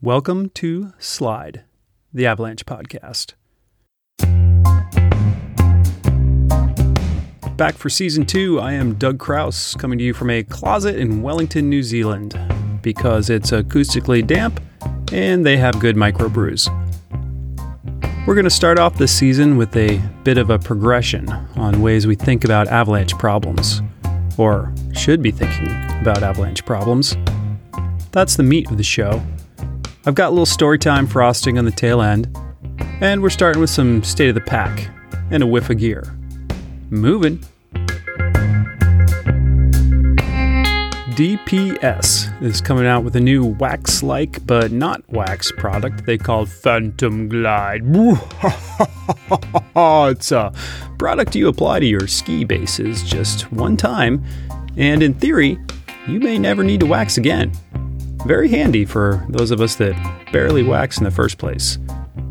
Welcome to Slide, the Avalanche podcast. Back for season two, I am Doug Krause, coming to you from a closet in Wellington, New Zealand, because it's acoustically damp and they have good microbrews. We're going to start off this season with a bit of a progression on ways we think about avalanche problems, or should be thinking about avalanche problems. That's the meat of the show. I've got a little story time frosting on the tail end, and we're starting with some state of the pack and a whiff of gear. Moving. DPS is coming out with a new wax like but not wax product they call Phantom Glide. it's a product you apply to your ski bases just one time, and in theory, you may never need to wax again. Very handy for those of us that barely wax in the first place.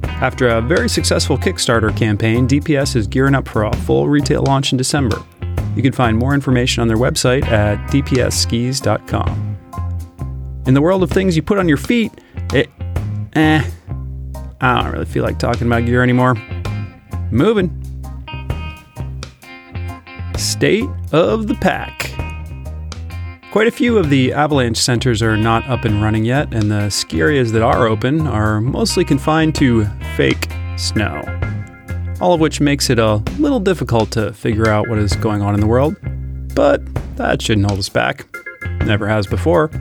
After a very successful Kickstarter campaign, DPS is gearing up for a full retail launch in December. You can find more information on their website at dpsskis.com. In the world of things you put on your feet, it. eh. I don't really feel like talking about gear anymore. Moving. State of the pack. Quite a few of the avalanche centers are not up and running yet, and the ski areas that are open are mostly confined to fake snow. All of which makes it a little difficult to figure out what is going on in the world. But that shouldn't hold us back. Never has before.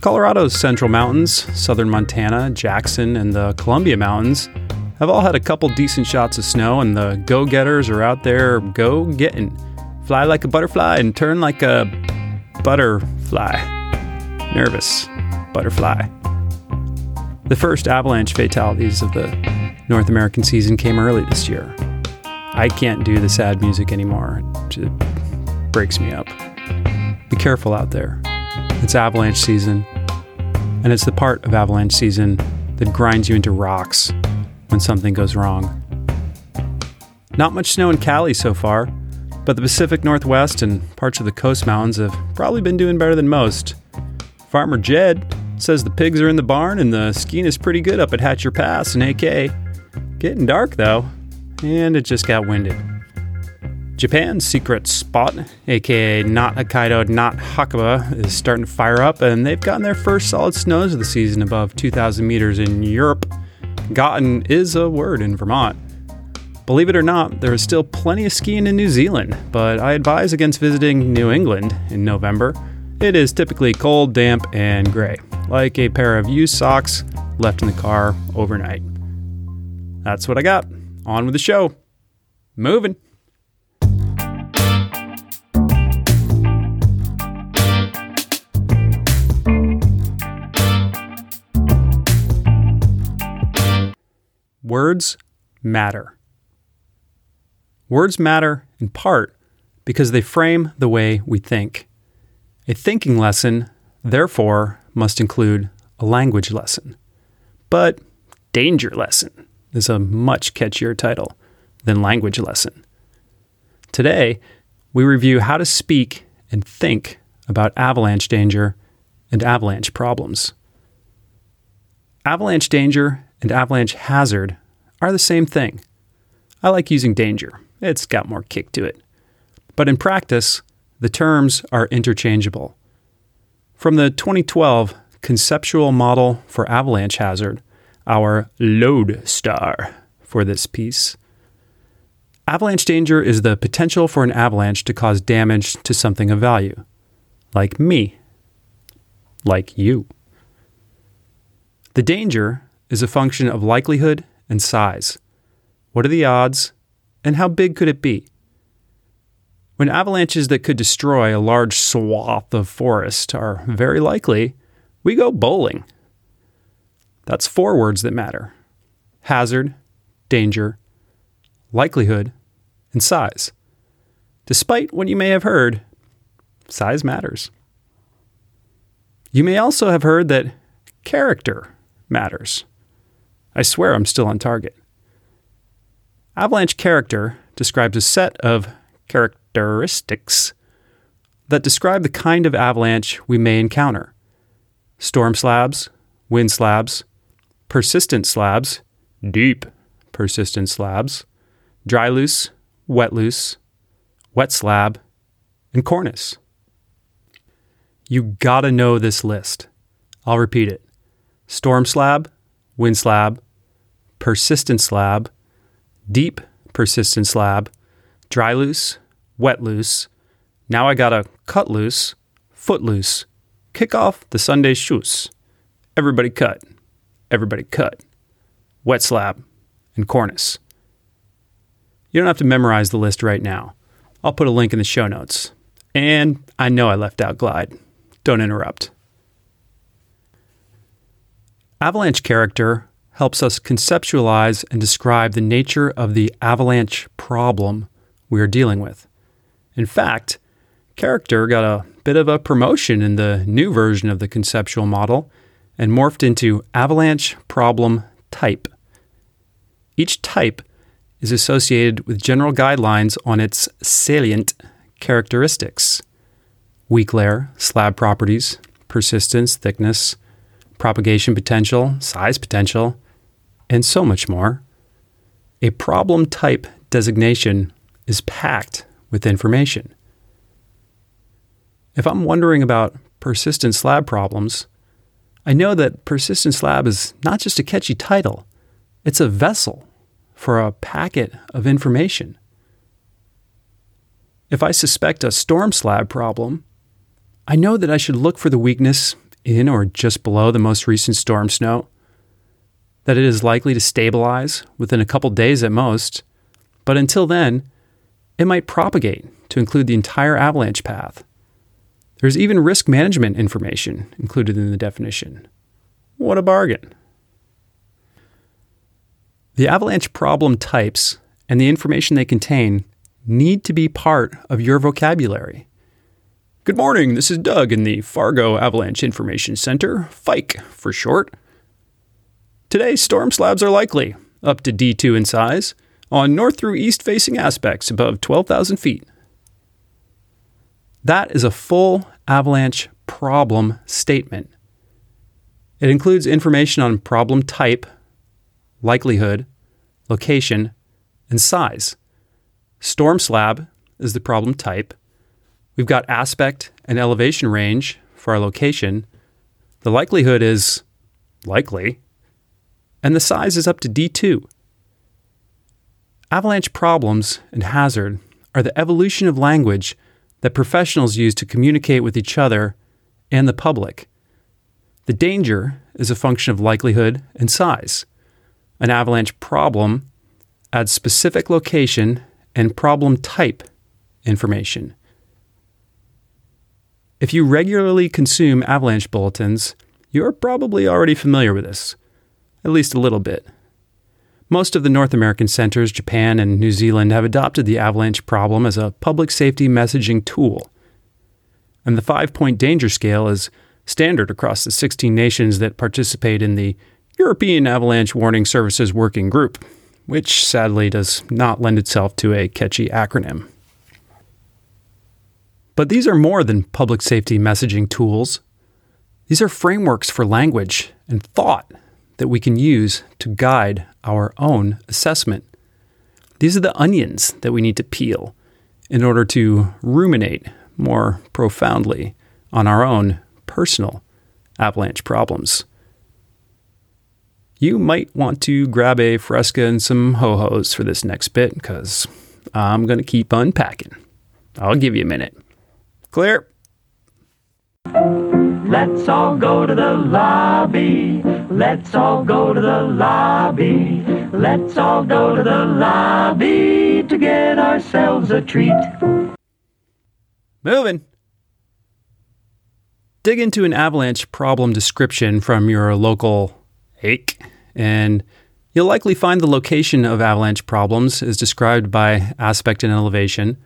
Colorado's Central Mountains, southern Montana, Jackson, and the Columbia Mountains have all had a couple decent shots of snow, and the go getters are out there go getting fly like a butterfly and turn like a butterfly. Nervous butterfly. The first avalanche fatalities of the North American season came early this year. I can't do the sad music anymore. It breaks me up. Be careful out there. It's avalanche season, and it's the part of avalanche season that grinds you into rocks when something goes wrong. Not much snow in Cali so far, but the Pacific Northwest and parts of the Coast Mountains have probably been doing better than most. Farmer Jed says the pigs are in the barn and the skiing is pretty good up at Hatcher Pass and AK. Getting dark though, and it just got winded. Japan's secret spot, aka not Hokkaido, not Hakuba, is starting to fire up, and they've gotten their first solid snows of the season above 2,000 meters in Europe. Gotten is a word in Vermont. Believe it or not, there is still plenty of skiing in New Zealand, but I advise against visiting New England in November. It is typically cold, damp, and gray, like a pair of used socks left in the car overnight. That's what I got. On with the show. Moving. Words matter. Words matter in part because they frame the way we think. A thinking lesson, therefore, must include a language lesson. But danger lesson is a much catchier title than language lesson. Today, we review how to speak and think about avalanche danger and avalanche problems. Avalanche danger and avalanche hazard are the same thing. I like using danger, it's got more kick to it. But in practice, the terms are interchangeable. From the 2012 Conceptual Model for Avalanche Hazard, our lodestar for this piece. Avalanche danger is the potential for an avalanche to cause damage to something of value, like me, like you. The danger is a function of likelihood and size. What are the odds, and how big could it be? When avalanches that could destroy a large swath of forest are very likely, we go bowling. That's four words that matter hazard, danger, likelihood, and size. Despite what you may have heard, size matters. You may also have heard that character matters. I swear I'm still on target. Avalanche character describes a set of characteristics that describe the kind of avalanche we may encounter storm slabs, wind slabs, persistent slabs, deep persistent slabs, dry loose, wet loose, wet slab, and cornice. You gotta know this list. I'll repeat it storm slab, wind slab, persistent slab, deep persistent slab, dry loose, wet loose. Now I gotta cut loose, foot loose, kick off the Sunday shoes. Everybody cut, everybody cut, wet slab, and cornice. You don't have to memorize the list right now. I'll put a link in the show notes. And I know I left out glide. Don't interrupt. Avalanche character helps us conceptualize and describe the nature of the avalanche problem we are dealing with. In fact, character got a bit of a promotion in the new version of the conceptual model and morphed into avalanche problem type. Each type is associated with general guidelines on its salient characteristics weak layer, slab properties, persistence, thickness, propagation potential, size potential, and so much more. A problem type designation is packed with information. If I'm wondering about persistent slab problems, I know that persistent slab is not just a catchy title, it's a vessel for a packet of information. If I suspect a storm slab problem, I know that I should look for the weakness in or just below the most recent storm snow, that it is likely to stabilize within a couple days at most, but until then, it might propagate to include the entire avalanche path. There's even risk management information included in the definition. What a bargain! The avalanche problem types and the information they contain need to be part of your vocabulary. Good morning, this is Doug in the Fargo Avalanche Information Center, FIKE for short. Today, storm slabs are likely, up to D2 in size, on north through east facing aspects above 12,000 feet. That is a full avalanche problem statement. It includes information on problem type likelihood, location, and size. Storm slab is the problem type. We've got aspect and elevation range for our location. The likelihood is likely, and the size is up to D2. Avalanche problems and hazard are the evolution of language that professionals use to communicate with each other and the public. The danger is a function of likelihood and size. An avalanche problem adds specific location and problem type information. If you regularly consume avalanche bulletins, you're probably already familiar with this, at least a little bit. Most of the North American centers, Japan, and New Zealand have adopted the avalanche problem as a public safety messaging tool. And the five point danger scale is standard across the 16 nations that participate in the European Avalanche Warning Services Working Group, which sadly does not lend itself to a catchy acronym. But these are more than public safety messaging tools. These are frameworks for language and thought that we can use to guide our own assessment. These are the onions that we need to peel in order to ruminate more profoundly on our own personal avalanche problems you might want to grab a Fresca and some ho hos for this next bit because I'm going to keep unpacking. I'll give you a minute. Clear? Let's all go to the lobby. Let's all go to the lobby. Let's all go to the lobby to get ourselves a treat. Moving. Dig into an avalanche problem description from your local Hake, and you'll likely find the location of avalanche problems is described by aspect and elevation,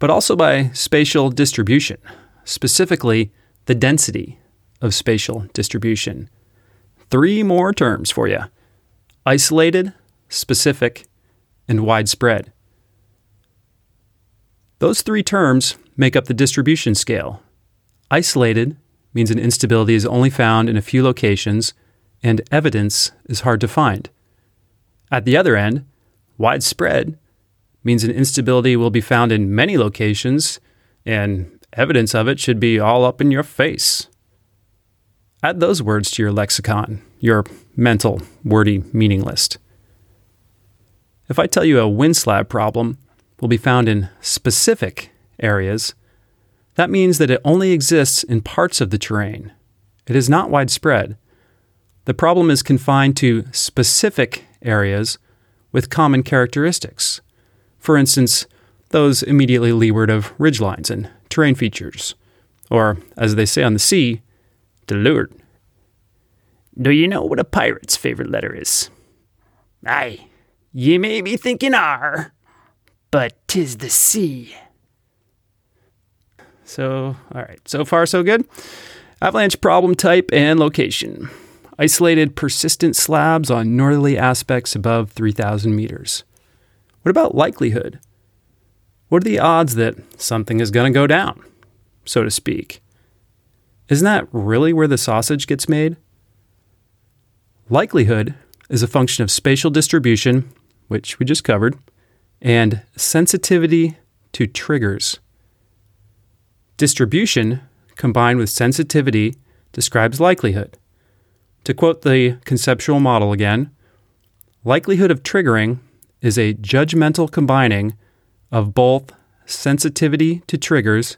but also by spatial distribution, specifically the density of spatial distribution. Three more terms for you isolated, specific, and widespread. Those three terms make up the distribution scale. Isolated means an instability is only found in a few locations and evidence is hard to find. At the other end, widespread means an instability will be found in many locations and evidence of it should be all up in your face. Add those words to your lexicon, your mental, wordy meaning list. If I tell you a wind slab problem will be found in specific areas, that means that it only exists in parts of the terrain. It is not widespread. The problem is confined to specific areas with common characteristics. For instance, those immediately leeward of ridgelines and terrain features, or as they say on the sea, leeward. Do you know what a pirate's favorite letter is? Aye, ye may be thinking R, but 'tis the C. So, all right, so far so good. Avalanche problem type and location. Isolated persistent slabs on northerly aspects above 3,000 meters. What about likelihood? What are the odds that something is going to go down, so to speak? Isn't that really where the sausage gets made? Likelihood is a function of spatial distribution, which we just covered, and sensitivity to triggers. Distribution combined with sensitivity describes likelihood. To quote the conceptual model again, likelihood of triggering is a judgmental combining of both sensitivity to triggers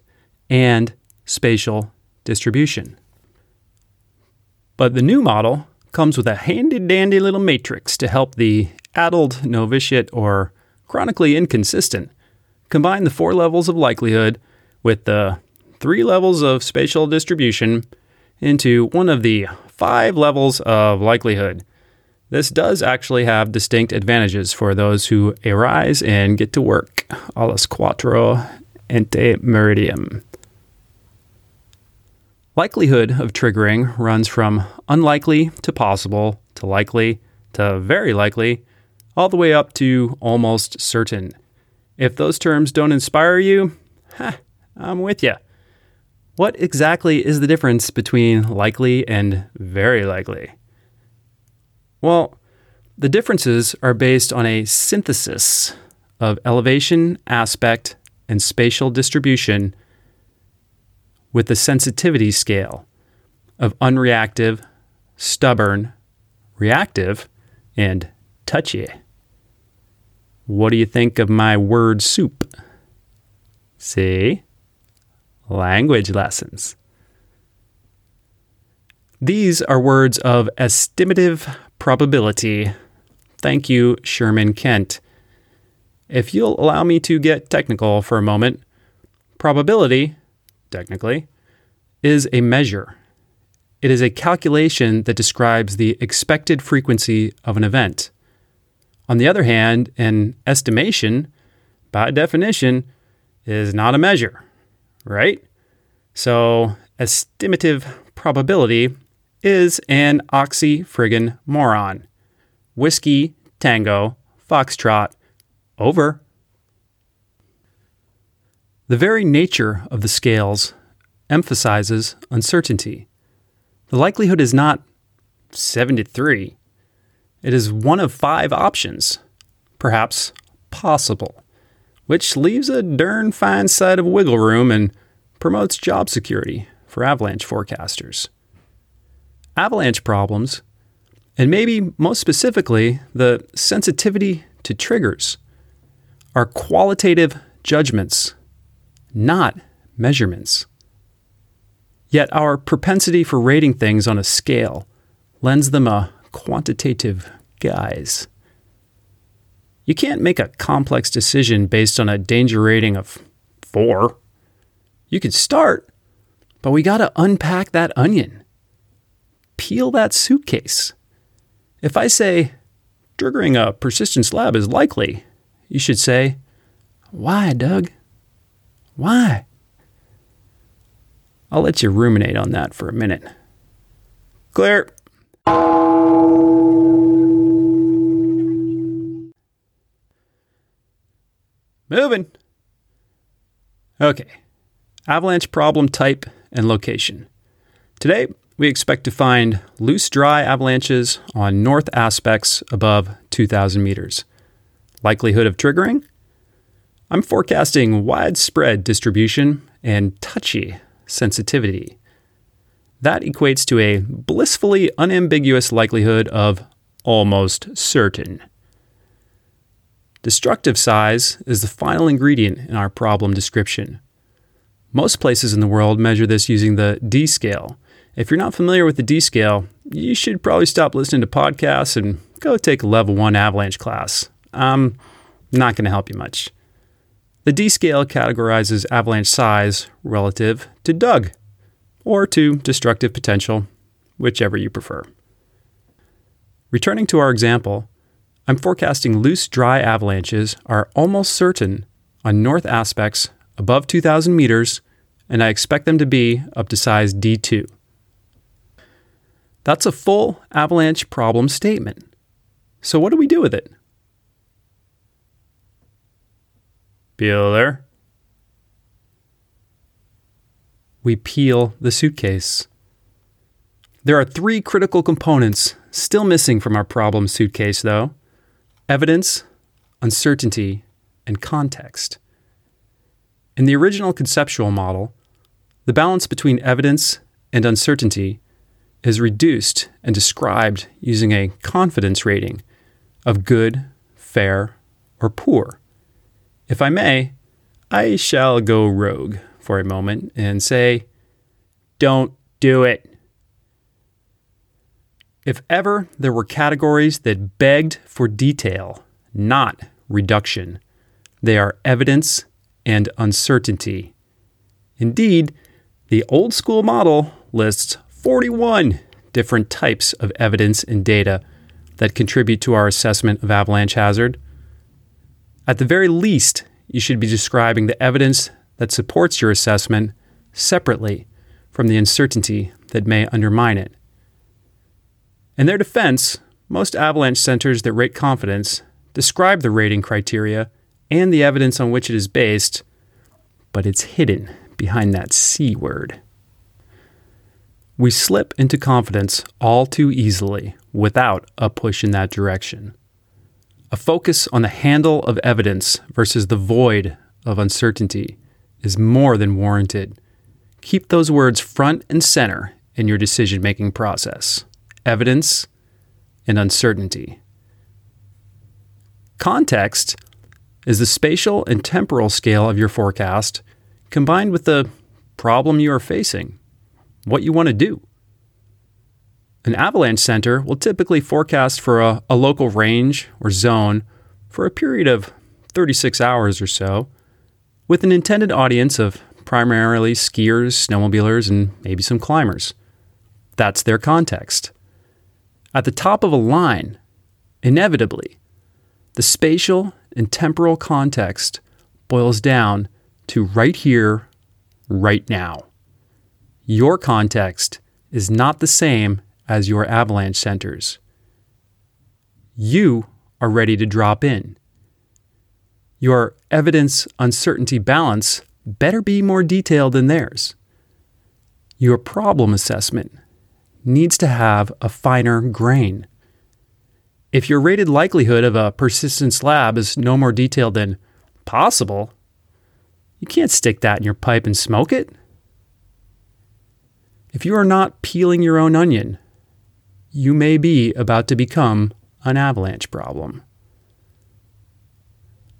and spatial distribution. But the new model comes with a handy dandy little matrix to help the addled, novitiate, or chronically inconsistent combine the four levels of likelihood with the three levels of spatial distribution into one of the five levels of likelihood. This does actually have distinct advantages for those who arise and get to work. Alles quattro ente meridiem. Likelihood of triggering runs from unlikely to possible to likely to very likely, all the way up to almost certain. If those terms don't inspire you, I'm with you. What exactly is the difference between likely and very likely? Well, the differences are based on a synthesis of elevation, aspect, and spatial distribution with the sensitivity scale of unreactive, stubborn, reactive, and touchy. What do you think of my word soup? See? language lessons. These are words of estimative probability. Thank you, Sherman Kent. If you'll allow me to get technical for a moment, probability, technically, is a measure. It is a calculation that describes the expected frequency of an event. On the other hand, an estimation, by definition, is not a measure right? So, estimative probability is an oxy friggin' moron. Whiskey, tango, foxtrot, over. The very nature of the scales emphasizes uncertainty. The likelihood is not 73. It is one of five options, perhaps possible which leaves a darn fine side of wiggle room and promotes job security for avalanche forecasters. Avalanche problems, and maybe most specifically the sensitivity to triggers, are qualitative judgments, not measurements. Yet our propensity for rating things on a scale lends them a quantitative guise. You can't make a complex decision based on a danger rating of four. You can start, but we got to unpack that onion. Peel that suitcase. If I say, triggering a persistent slab is likely, you should say, Why, Doug? Why? I'll let you ruminate on that for a minute. Clear. Moving. Okay. Avalanche problem type and location. Today, we expect to find loose, dry avalanches on north aspects above 2,000 meters. Likelihood of triggering? I'm forecasting widespread distribution and touchy sensitivity. That equates to a blissfully unambiguous likelihood of almost certain. Destructive size is the final ingredient in our problem description. Most places in the world measure this using the D scale. If you're not familiar with the D scale, you should probably stop listening to podcasts and go take a level 1 avalanche class. I'm not going to help you much. The D scale categorizes avalanche size relative to Doug or to destructive potential, whichever you prefer. Returning to our example, I'm forecasting loose, dry avalanches are almost certain on north aspects above 2,000 meters, and I expect them to be up to size D2. That's a full avalanche problem statement. So, what do we do with it? Bueller? We peel the suitcase. There are three critical components still missing from our problem suitcase, though evidence, uncertainty, and context. In the original conceptual model, the balance between evidence and uncertainty is reduced and described using a confidence rating of good, fair, or poor. If I may, I shall go rogue for a moment and say, don't do it. If ever there were categories that begged for detail, not reduction, they are evidence and uncertainty. Indeed, the old school model lists 41 different types of evidence and data that contribute to our assessment of avalanche hazard. At the very least, you should be describing the evidence that supports your assessment separately from the uncertainty that may undermine it. In their defense, most avalanche centers that rate confidence describe the rating criteria and the evidence on which it is based, but it's hidden behind that C word. We slip into confidence all too easily without a push in that direction. A focus on the handle of evidence versus the void of uncertainty is more than warranted. Keep those words front and center in your decision making process evidence, and uncertainty. Context is the spatial and temporal scale of your forecast combined with the problem you are facing, what you want to do. An avalanche center will typically forecast for a, a, local range or zone for a period of 36 hours or so, with an intended audience of primarily skiers, snowmobilers, and maybe some climbers. That's their context. At the top of a line, inevitably, the spatial and temporal context boils down to right here, right now. Your context is not the same as your avalanche centers. You are ready to drop in. Your evidence uncertainty balance better be more detailed than theirs. Your problem assessment needs to have a finer grain. If your rated likelihood of a persistent slab is no more detailed than possible, you can't stick that in your pipe and smoke it. If you are not peeling your own onion, you may be about to become an avalanche problem.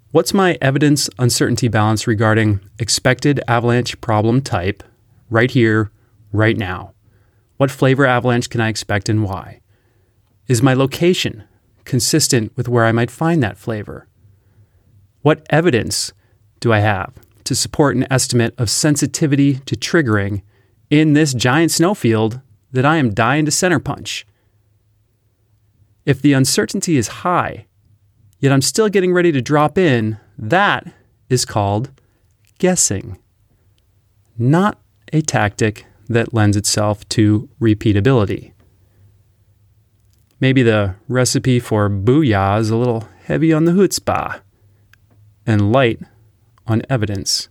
What's my evidence uncertainty balance regarding expected avalanche problem type right here, right now? What flavor avalanche can I expect and why? Is my location consistent with where I might find that flavor? What evidence do I have to support an estimate of sensitivity to triggering in this giant snowfield that I am dying to center punch? If the uncertainty is high, yet I'm still getting ready to drop in, that is called guessing, not a tactic that lends itself to repeatability. Maybe the recipe for booyah is a little heavy on the chutzpah and light on evidence.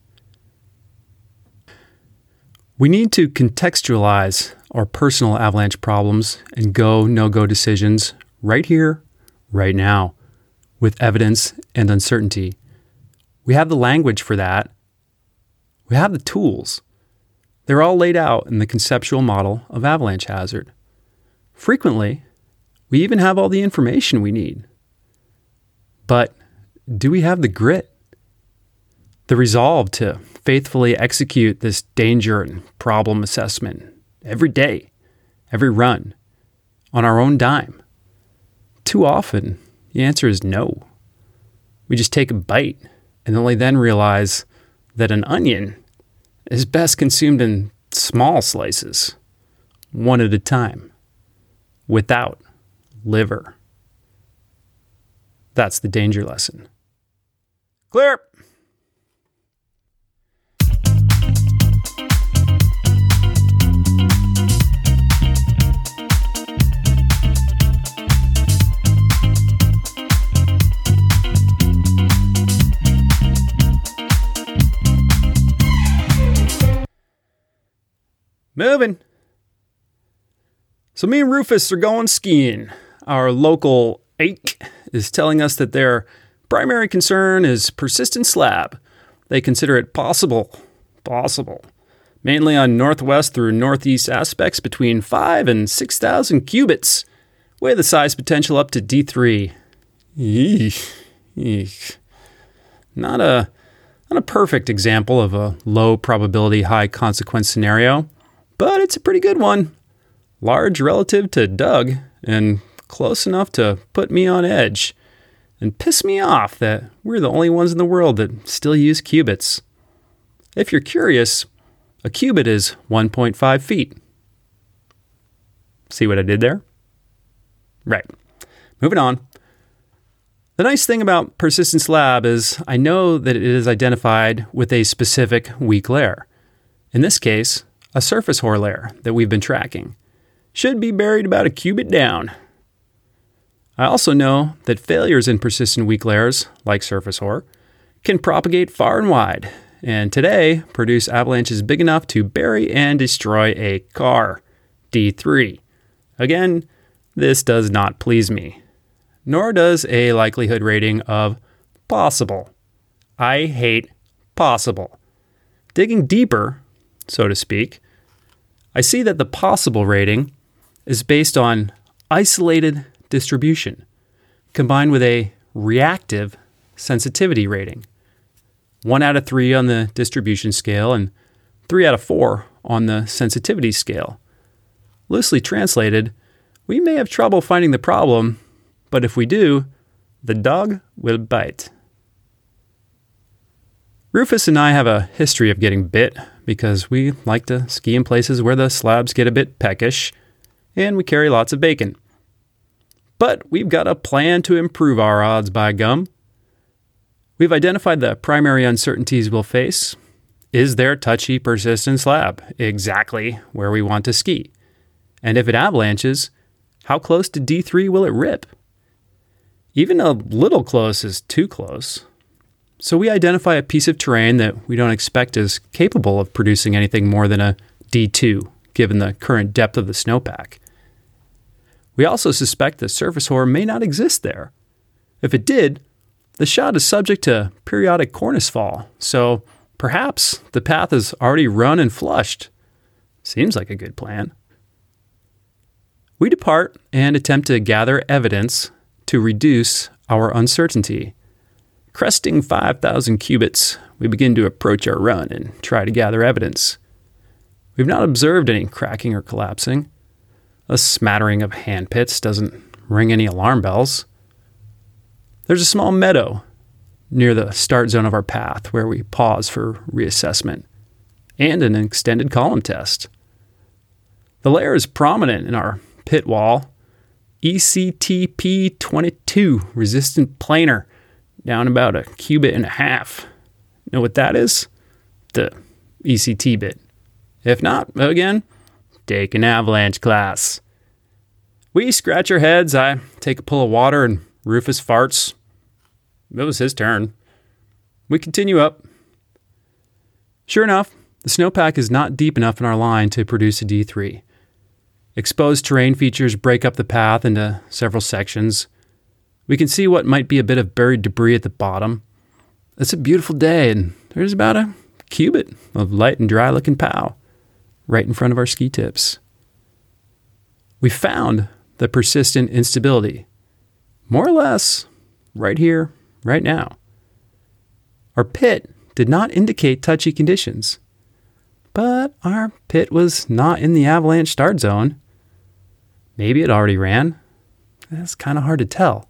We need to contextualize our personal avalanche problems and go no go decisions right here, right now, with evidence and uncertainty. We have the language for that. We have the tools. They're all laid out in the conceptual model of avalanche hazard. Frequently, we even have all the information we need. But do we have the grit? The resolve to faithfully execute this danger and problem assessment every day, every run, on our own dime? Too often, the answer is no. We just take a bite and only then realize that an onion is best consumed in small slices, one at a time, without liver. That's the danger lesson. Clear. Moving. So, me and Rufus are going skiing. Our local AIC is telling us that their primary concern is persistent slab. They consider it possible, possible, mainly on northwest through northeast aspects between 5 and 6,000 cubits, with the size potential up to D3. Eesh, eesh. Not a not a perfect example of a low probability, high consequence scenario, but it's a pretty good one. Large relative to Doug, and close enough to put me on edge and piss me off that we're the only ones in the world that still use cubits. If you're curious, a cubit is 1.5 feet. See what I did there? Right. Moving on. The nice thing about persistent slab is I know that it is identified with a specific weak layer. In this case, a surface hoar layer that we've been tracking. Should be buried about a cubit down. I also know that failures in persistent weak layers, like surface hoar, can propagate far and wide, and today produce avalanches big enough to bury and destroy a car. D3. Again, this does not please me, nor does a likelihood rating of possible. I hate possible. Digging deeper, so to speak, I see that the possible rating is based on isolated distribution combined with a reactive sensitivity rating. One out of three on the distribution scale and three out of four on the sensitivity scale. Loosely translated, we may have trouble finding the problem, but if we do, the dog will bite. Rufus and I have a history of getting bit because we like to ski in places where the slabs get a bit peckish and we carry lots of bacon. But we've got a plan to improve our odds by gum. We've identified the primary uncertainties we'll face. Is there touchy, persistent slab exactly where we want to ski? And if it avalanches, how close to D3 will it rip? Even a little close is too close. So we identify a piece of terrain that we don't expect is capable of producing anything more than a D2, given the current depth of the snowpack. We also suspect the surface hoar may not exist there. If it did, the shot is subject to periodic cornice fall, so perhaps the path is already run and flushed. Seems like a good plan. We depart and attempt to gather evidence to reduce our uncertainty. Cresting 5,000 cubits, we begin to approach our run and try to gather evidence. We've not observed any cracking or collapsing. A smattering of hand pits doesn't ring any alarm bells. There's a small meadow near the start zone of our path where we pause for reassessment and an extended column test. The layer is prominent in our pit wall. ECTP 22 resistant planar, down about a cubit and a half. Know what that is? The ECT bit. If not, again, take an avalanche class. We scratch our heads. I take a pull of water, and Rufus farts. It was his turn. We continue up. Sure enough, the snowpack is not deep enough in our line to produce a D3. Exposed terrain features break up the path into several sections. We can see what might be a bit of buried debris at the bottom. It's a beautiful day, and there's about a cubit of light and dry looking pow right in front of our ski tips. We found the persistent instability, more or less right here, right now. Our pit did not indicate touchy conditions, but our pit was not in the avalanche start zone. Maybe it already ran. That's kind of hard to tell.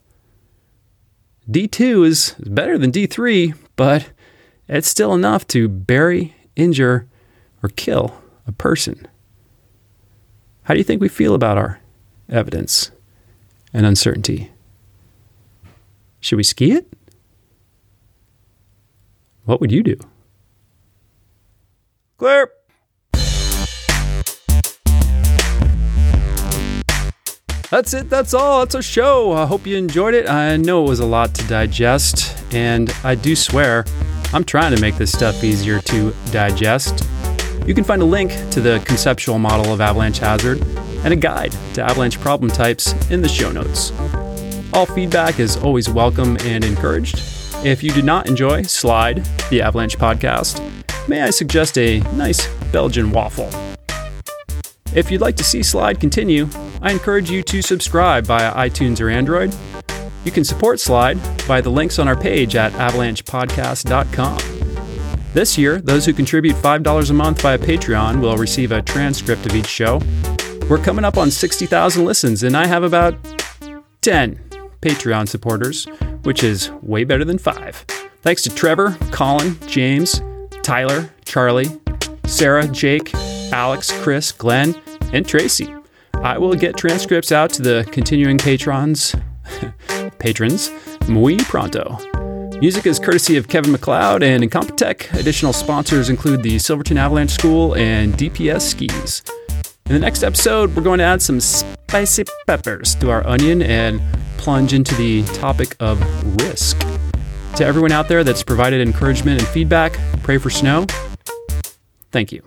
D2 is better than D3, but it's still enough to bury, injure, or kill a person. How do you think we feel about our evidence and uncertainty? Should we ski it? What would you do? Clear. That's it. That's all. That's our show. I hope you enjoyed it. I know it was a lot to digest, and I do swear I'm trying to make this stuff easier to digest. You can find a link to the conceptual model of avalanche hazard and a guide to avalanche problem types in the show notes. All feedback is always welcome and encouraged. If you did not enjoy Slide, the Avalanche podcast, may I suggest a nice Belgian waffle? If you'd like to see Slide continue, I encourage you to subscribe via iTunes or Android. You can support Slide via the links on our page at avalanchepodcast.com. This year, those who contribute $5 a month via Patreon will receive a transcript of each show. We're coming up on 60,000 listens, and I have about 10 Patreon supporters, which is way better than five. Thanks to Trevor, Colin, James, Tyler, Charlie, Sarah, Jake, Alex, Chris, Glenn, and Tracy. I will get transcripts out to the continuing patrons, patrons, muy pronto. Music is courtesy of Kevin MacLeod and Incompetech. Additional sponsors include the Silverton Avalanche School and DPS Skis. In the next episode, we're going to add some spicy peppers to our onion and plunge into the topic of risk. To everyone out there that's provided encouragement and feedback, pray for snow. Thank you.